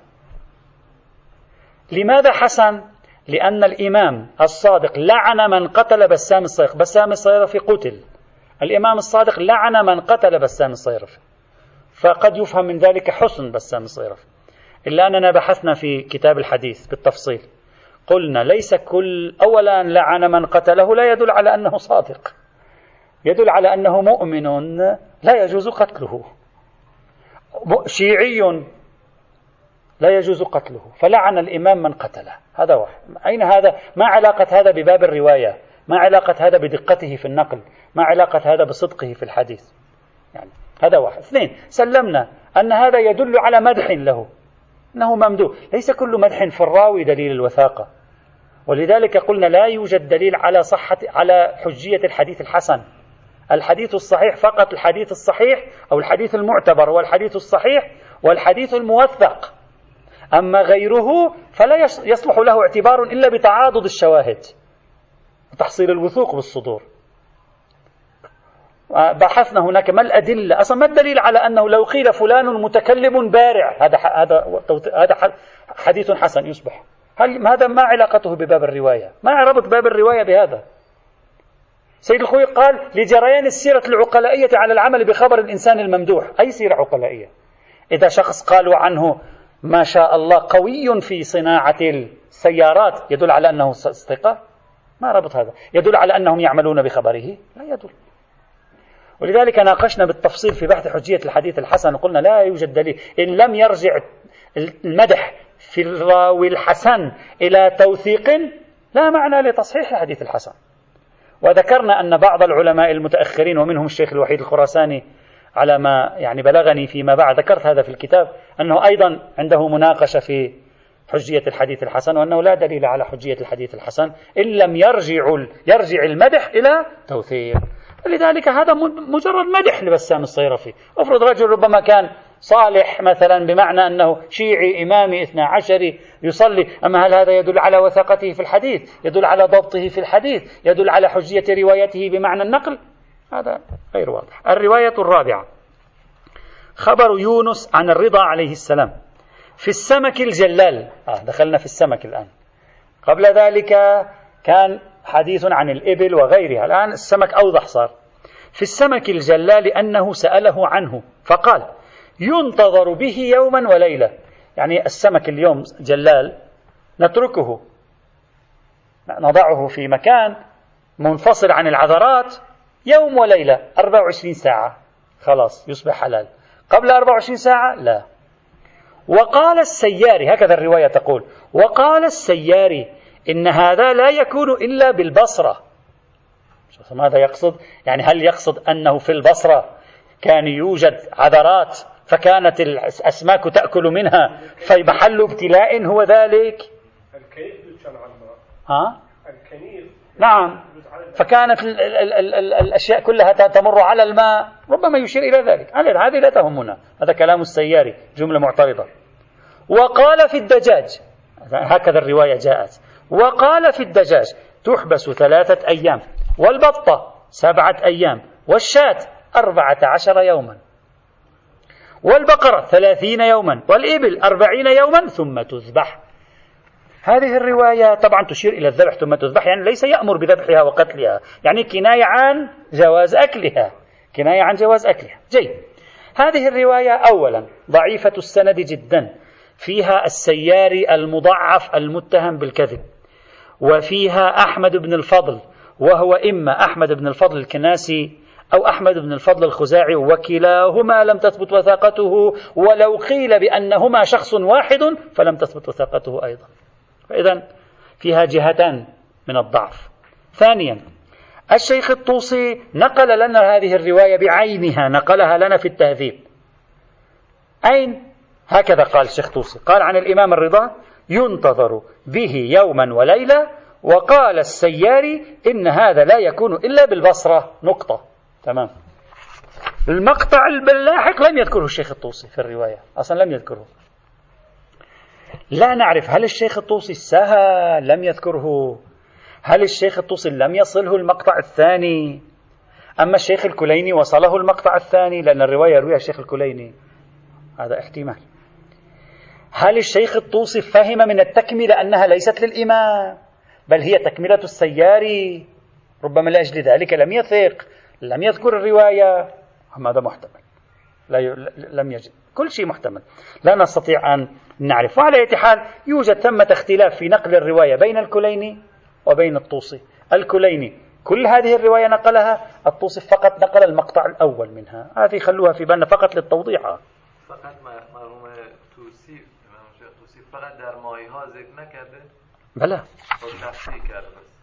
لماذا حسن؟ لأن الإمام الصادق لعن من قتل بسام الصيغ بسام الصيغ في قتل. الإمام الصادق لعن من قتل بسام الصيرفي. فقد يفهم من ذلك حسن بسام الصيرفي. إلا أننا بحثنا في كتاب الحديث بالتفصيل. قلنا ليس كل أولا لعن من قتله لا يدل على أنه صادق. يدل على أنه مؤمن لا يجوز قتله. شيعي لا يجوز قتله. فلعن الإمام من قتله. هذا واحد. أين هذا؟ ما علاقة هذا بباب الرواية؟ ما علاقة هذا بدقته في النقل؟ ما علاقة هذا بصدقه في الحديث؟ يعني هذا واحد. اثنين سلمنا أن هذا يدل على مدح له. أنه ممدوح. ليس كل مدح في الراوي دليل الوثاقة. ولذلك قلنا لا يوجد دليل على صحة على حجية الحديث الحسن. الحديث الصحيح فقط الحديث الصحيح أو الحديث المعتبر هو الحديث الصحيح والحديث الموثق. أما غيره فلا يصلح له اعتبار إلا بتعاضد الشواهد. وتحصيل الوثوق بالصدور. بحثنا هناك ما الأدلة؟ أصلا ما الدليل على أنه لو قيل فلان متكلم بارع؟ هذا هذا هذا حديث حسن يصبح. هل هذا ما علاقته بباب الرواية؟ ما ربط باب الرواية بهذا؟ سيد الخوي قال لجريان السيرة العقلائية على العمل بخبر الإنسان الممدوح. أي سيرة عقلائية؟ إذا شخص قالوا عنه ما شاء الله قوي في صناعة السيارات. يدل على أنه ثقة ما ربط هذا. يدل على أنهم يعملون بخبره؟ لا يدل. ولذلك ناقشنا بالتفصيل في بحث حجية الحديث الحسن وقلنا لا يوجد دليل. إن لم يرجع المدح في الراوي الحسن إلى توثيق لا معنى لتصحيح الحديث الحسن. وذكرنا أن بعض العلماء المتأخرين ومنهم الشيخ الوحيد الخراساني على ما يعني بلغني فيما بعد ذكرت هذا في الكتاب أنه أيضا عنده مناقشة في حجية الحديث الحسن وأنه لا دليل على حجية الحديث الحسن إن لم يرجع يرجع المدح إلى توثيق. لذلك هذا مجرد مدح لبسام الصيرفي. افرض رجل ربما كان صالح مثلا بمعنى أنه شيعي إمامي اثنا عشري يصلي أما هل هذا يدل على وثاقته في الحديث؟ يدل على ضبطه في الحديث؟ يدل على حجية روايته بمعنى النقل؟ هذا غير واضح. الرواية الرابعة خبر يونس عن الرضا عليه السلام في السمك الجلال. آه دخلنا في السمك الآن. قبل ذلك كان حديث عن الإبل وغيرها. الآن السمك أوضح صار. في السمك الجلال أنه سأله عنه فقال ينتظر به يوما وليلة. يعني السمك اليوم جلال نتركه نضعه في مكان منفصل عن العذرات يوم وليلة 24 ساعة. خلاص يصبح حلال. قبل 24 ساعة؟ لا. وقال السياري هكذا الرواية تقول وقال السياري إن هذا لا يكون إلا بالبصرة. ماذا يقصد؟ يعني هل يقصد أنه في البصرة كان يوجد عذرات فكانت الأسماك تأكل منها فمحل ابتلاء هو ذلك؟ ها؟ نعم. فكانت ال ال ال ال الأشياء كلها تمر على الماء ربما يشير إلى ذلك. هذه لا تهمنا هذا كلام السياري جملة معترضة. وقال في الدجاج هكذا الرواية جاءت. وقال في الدجاج تحبس ثلاثة أيام والبطة سبعة أيام والشاة أربعة عشر يوما والبقرة ثلاثين يوما والإبل أربعين يوما ثم تذبح. هذه الرواية طبعا تشير إلى الذبح ثم تذبح يعني ليس يأمر بذبحها وقتلها يعني كناية عن جواز أكلها كناية عن جواز أكلها. جيد. هذه الرواية أولا ضعيفة السند جدا فيها السياري المضعف المتهم بالكذب. وفيها أحمد بن الفضل وهو إما أحمد بن الفضل الكناسي أو أحمد بن الفضل الخزاعي وكلاهما لم تثبت وثاقته ولو قيل بأنهما شخص واحد فلم تثبت وثاقته أيضا. فإذا فيها جهتان من الضعف. ثانيا الشيخ الطوسي نقل لنا هذه الرواية بعينها نقلها لنا في التهذيب. أين؟ هكذا قال الشيخ طوسي قال عن الإمام الرضا ينتظر به يوما وليلة وقال السياري إن هذا لا يكون إلا بالبصرة. نقطة. تمام. المقطع اللاحق لم يذكره الشيخ الطوسي في الرواية. أصلا لم يذكره. لا نعرف هل الشيخ الطوسي سهى لم يذكره. هل الشيخ الطوسي لم يصله المقطع الثاني؟ أما الشيخ الكليني وصله المقطع الثاني لأن الرواية يرويها الشيخ الكليني. هذا احتمال. هل الشيخ الطوسي فهم من التكملة أنها ليست للإمام؟ بل هي تكملة السياري ربما لأجل ذلك لم يثق لم يذكر الرواية. هذا محتمل. لا ي... لم يجد. كل شيء محتمل. لا نستطيع أن نعرف. وعلى أي حال يوجد ثمة اختلاف في نقل الرواية بين الكليني وبين الطوسي. الكليني كل هذه الرواية نقلها الطوسي فقط نقل المقطع الأول منها. هذه خلوها في بالنا فقط للتوضيح. فقط توسی توسی فقط در ماهی ها ذکر نکرده؟ بلى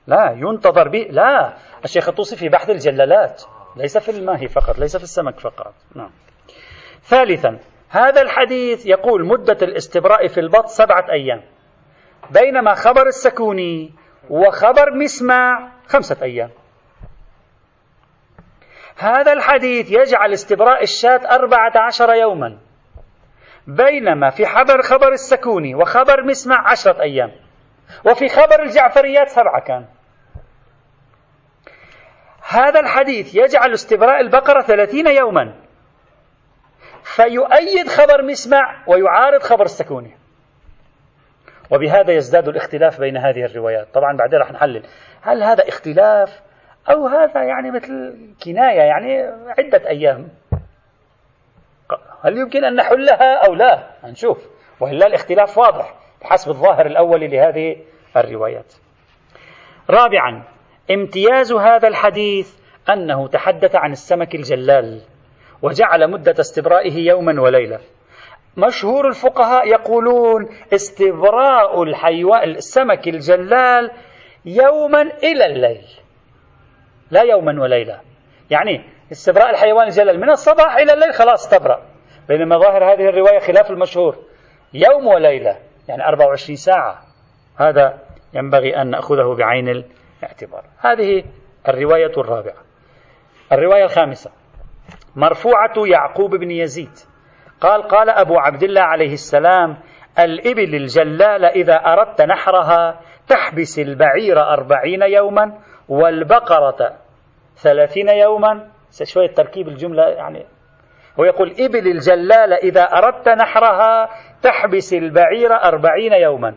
لا ينتظر به لا. الشيخ الطوسي في بحث الجلالات. ليس في الماهي فقط ليس في السمك فقط. نعم. ثالثا هذا الحديث يقول مدة الاستبراء في البط سبعة أيام. بينما خبر السكوني وخبر مسمع خمسة أيام. هذا الحديث يجعل استبراء الشاة أربعة عشر يوما. بينما في حبر خبر السكوني وخبر مسمع عشرة أيام وفي خبر الجعفريات سبعة كان. هذا الحديث يجعل استبراء البقرة ثلاثين يوما فيؤيد خبر مسمع ويعارض خبر السكوني. وبهذا يزداد الاختلاف بين هذه الروايات. طبعا بعدين راح نحلل. هل هذا اختلاف؟ أو هذا يعني مثل كناية يعني عدة أيام؟ هل يمكن أن نحلها أو لا؟ نشوف وإلا الاختلاف واضح بحسب الظاهر الأول لهذه الروايات. رابعا امتياز هذا الحديث أنه تحدث عن السمك الجلال وجعل مدة استبرائه يوما وليلة. مشهور الفقهاء يقولون استبراء الحيوان السمك الجلال يوما إلى الليل. لا يوما وليلة. يعني استبراء الحيوان الجلال من الصباح إلى الليل خلاص استبرأ. بينما ظاهر هذه الرواية خلاف المشهور. يوم وليلة يعني 24 ساعة. هذا ينبغي أن نأخذه بعين الاعتبار. هذه الرواية الرابعة. الرواية الخامسة. مرفوعة يعقوب بن يزيد. قال قال أبو عبد الله عليه السلام الإبل الجلال إذا أردت نحرها تحبس البعير أربعين يوما والبقرة ثلاثين يوما. شوية تركيب الجملة يعني هو يقول إبل الجلال إذا أردت نحرها تحبس البعير أربعين يوما.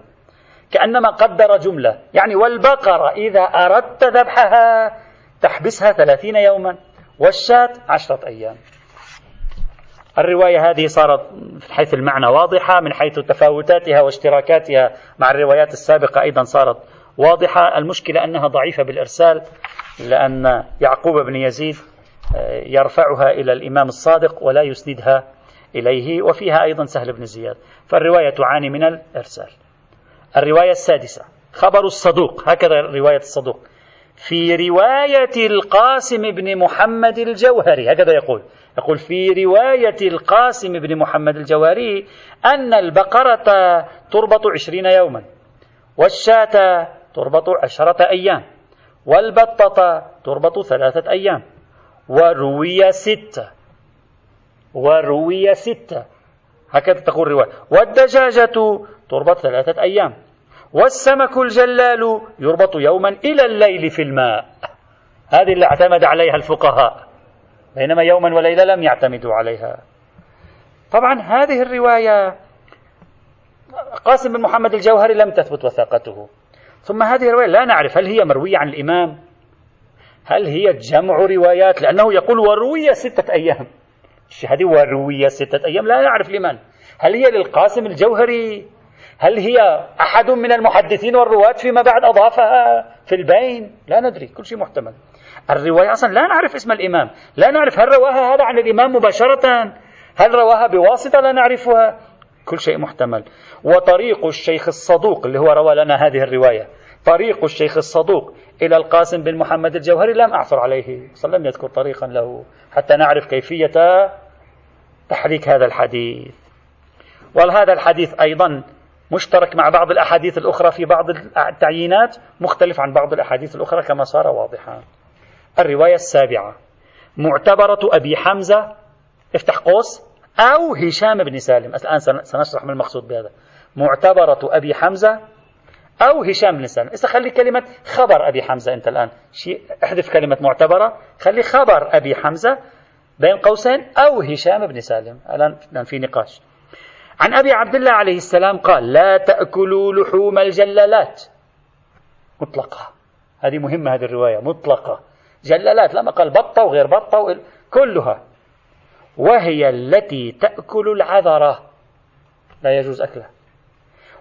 كأنما قدر جملة. يعني والبقرة إذا أردت ذبحها تحبسها ثلاثين يوما. والشاة عشرة أيام. الرواية هذه صارت من حيث المعنى واضحة من حيث تفاوتاتها واشتراكاتها مع الروايات السابقة أيضا صارت واضحة. المشكلة أنها ضعيفة بالإرسال لأن يعقوب بن يزيد يرفعها إلى الإمام الصادق ولا يسندها إليه وفيها أيضا سهل بن زياد. فالرواية تعاني من الإرسال. الرواية السادسة خبر الصدوق. هكذا رواية الصدوق. في رواية القاسم بن محمد الجوهري. هكذا يقول. يقول في رواية القاسم بن محمد الجوهري أن البقرة تربط عشرين يوما والشاة تربط عشرة أيام والبطة تربط ثلاثة أيام. وروي ستة. وروي ستة. هكذا تقول الرواية. والدجاجة تربط ثلاثة أيام. والسمك الجلال يربط يوما إلى الليل في الماء. هذه اللي اعتمد عليها الفقهاء. بينما يوما وليلة لم يعتمدوا عليها. طبعا هذه الرواية قاسم بن محمد الجوهري لم تثبت وثاقته. ثم هذه الرواية لا نعرف هل هي مروية عن الإمام هل هي جمع روايات؟ لأنه يقول وروي ستة أيام. هذه وروي ستة أيام. لا نعرف لمن. هل هي للقاسم الجوهري؟ هل هي أحد من المحدثين والرواة فيما بعد أضافها في البين؟ لا ندري. كل شيء محتمل. الرواية أصلا لا نعرف اسم الإمام. لا نعرف هل رواها هذا عن الإمام مباشرة؟ هل رواها بواسطة؟ لا نعرفها. كل شيء محتمل. وطريق الشيخ الصدوق اللي هو روى لنا هذه الرواية. طريق الشيخ الصدوق إلى القاسم بن محمد الجوهري لم أعثر عليه لم يذكر طريقا له حتى نعرف كيفية تحريك هذا الحديث. وهذا الحديث أيضا مشترك مع بعض الأحاديث الأخرى في بعض التعيينات؟ مختلف عن بعض الأحاديث الأخرى كما صار واضحا. الرواية السابعة معتبرة أبي حمزة افتح قوس أو هشام بن سالم. الآن سنشرح ما المقصود بهذا. معتبرة أبي حمزة أو هشام بن سالم خلي كلمة خبر أبي حمزة أنت الآن. شيء أحذف كلمة معتبرة. خلي خبر أبي حمزة بين قوسين أو هشام بن سالم. الآن في نقاش. عن أبي عبد الله عليه السلام قال لا تأكلوا لحوم الجلالات. مطلقة. هذه مهمة هذه الرواية. مطلقة. جلالات لما قال بطة وغير بطة كلها. وهي التي تأكل العذرة. لا يجوز أكلها.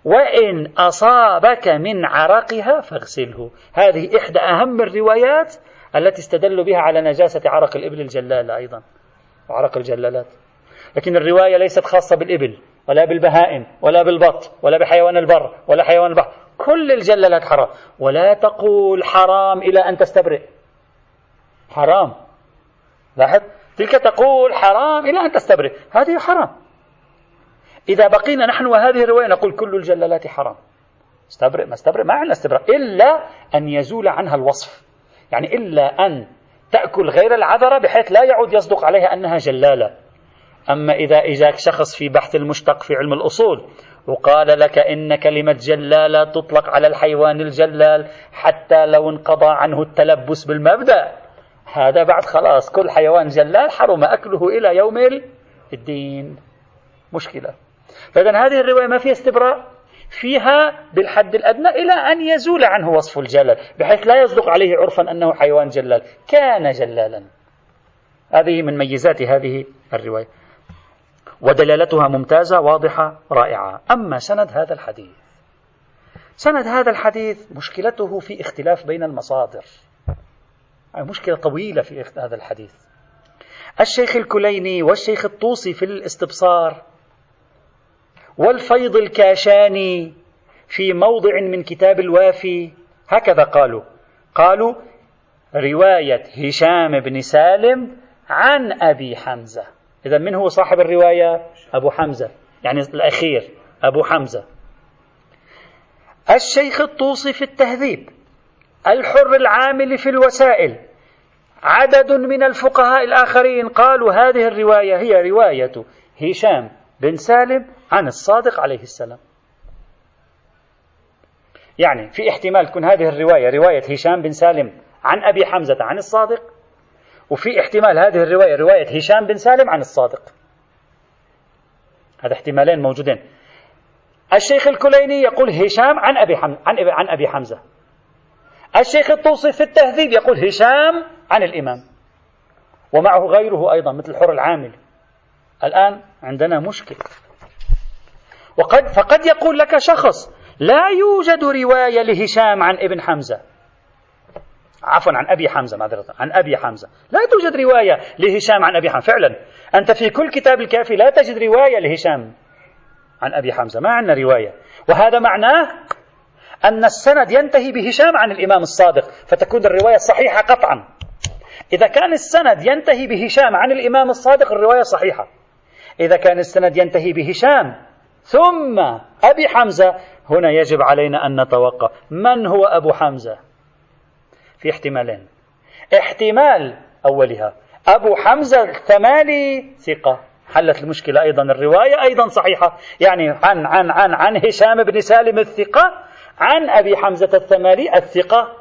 وإن أصابك من عرقها فاغسله. هذه إحدى أهم الروايات التي استدلوا بها على نجاسة عرق الإبل الجلالة أيضا. وعرق الجلالات. لكن الرواية ليست خاصة بالإبل ولا بالبهائم ولا بالبط ولا بحيوان البر ولا حيوان البحر. كل الجلالات حرام. ولا تقول حرام إلى أن تستبرئ. حرام. لاحظ؟ تلك تقول حرام إلى أن تستبرئ. هذه حرام. إذا بقينا نحن وهذه الرواية نقول كل الجلالات حرام. استبرئ ما استبرئ ما عندنا استبراء. إلا أن يزول عنها الوصف. يعني إلا أن تأكل غير العذرة بحيث لا يعود يصدق عليها أنها جلالة. أما إذا إجاك شخص في بحث المشتق في علم الأصول وقال لك إن كلمة جلالة تطلق على الحيوان الجلال حتى لو انقضى عنه التلبس بالمبدأ. هذا بعد خلاص كل حيوان جلال حرم أكله إلى يوم الدين. مشكلة. فإذا هذه الرواية ما فيها استبراء فيها بالحد الأدنى إلى أن يزول عنه وصف الجلال بحيث لا يصدق عليه عرفا أنه حيوان جلال. كان جلالا. هذه من ميزات هذه الرواية. ودلالتها ممتازة واضحة رائعة. أما سند هذا الحديث سند هذا الحديث مشكلته في اختلاف بين المصادر. مشكلة طويلة في هذا الحديث. الشيخ الكليني والشيخ الطوسي في الاستبصار والفيض الكاشاني في موضع من كتاب الوافي. هكذا قالوا. قالوا رواية هشام بن سالم عن أبي حمزة. إذا من هو صاحب الرواية؟ أبو حمزة. يعني الأخير أبو حمزة. الشيخ الطوسي في التهذيب الحر العامل في الوسائل عدد من الفقهاء الآخرين قالوا هذه الرواية هي رواية هشام. بن سالم عن الصادق عليه السلام. يعني في احتمال تكون هذه الرواية رواية هشام بن سالم عن أبي حمزة عن الصادق وفي احتمال هذه الرواية رواية هشام بن سالم عن الصادق. هذا احتمالين موجودين. الشيخ الكليني يقول هشام عن أبي حمزة عن, أبي حمزة. الشيخ الطوسي في التهذيب يقول هشام عن الإمام. ومعه غيره أيضا مثل الحر العامل. الآن عندنا مشكلة. وقد فقد يقول لك شخص لا يوجد رواية لهشام عن ابن حمزة. عفوا عن أبي حمزة معذرة عن أبي حمزة. لا توجد رواية لهشام عن أبي حمزة. فعلا أنت في كل كتاب الكافي لا تجد رواية لهشام عن أبي حمزة. ما عندنا رواية. وهذا معناه أن السند ينتهي بهشام عن الإمام الصادق فتكون الرواية صحيحة قطعا. إذا كان السند ينتهي بهشام عن الإمام الصادق الرواية صحيحة. إذا كان السند ينتهي بهشام. ثم أبي حمزة. هنا يجب علينا أن نتوقف. من هو أبو حمزة؟ في احتمالين. احتمال أولها. أبو حمزة الثمالي ثقة. حلت المشكلة أيضا. الرواية أيضا صحيحة. يعني عن عن عن عن هشام بن سالم الثقة. عن أبي حمزة الثمالي الثقة.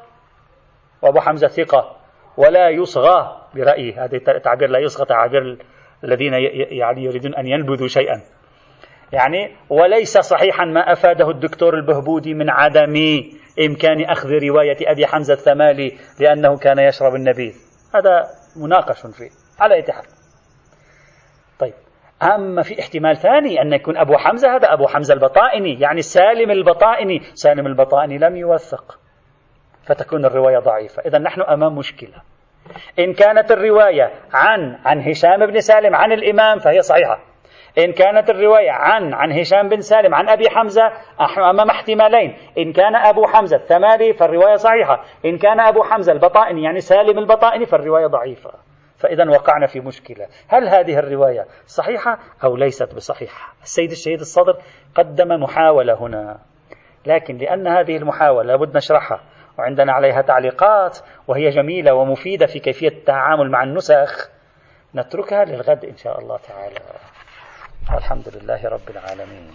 وأبو حمزة ثقة. ولا يصغى برأيي هذا التعبير لا يصغى تعبير الذين يعني يريدون أن ينبذوا شيئا. يعني وليس صحيحا ما أفاده الدكتور البهبودي من عدم إمكان أخذ رواية أبي حمزة الثمالي لأنه كان يشرب النبيذ. هذا مناقش فيه على حال. طيب أما في احتمال ثاني أن يكون أبو حمزة هذا أبو حمزة البطائني يعني سالم البطائني. سالم البطائني لم يوثق فتكون الرواية ضعيفة. إذا نحن أمام مشكلة. إن كانت الرواية عن عن هشام بن سالم عن الإمام فهي صحيحة. إن كانت الرواية عن عن هشام بن سالم عن أبي حمزة أمام احتمالين. إن كان أبو حمزة الثماري فالرواية صحيحة. إن كان أبو حمزة البطائني يعني سالم البطائني فالرواية ضعيفة. فإذا وقعنا في مشكلة. هل هذه الرواية صحيحة أو ليست بصحيحة؟ السيد الشهيد الصدر قدم محاولة هنا. لكن لأن هذه المحاولة لابد نشرحها. وعندنا عليها تعليقات وهي جميلة ومفيدة في كيفية التعامل مع النسخ. نتركها للغد إن شاء الله تعالى. والحمد لله رب العالمين.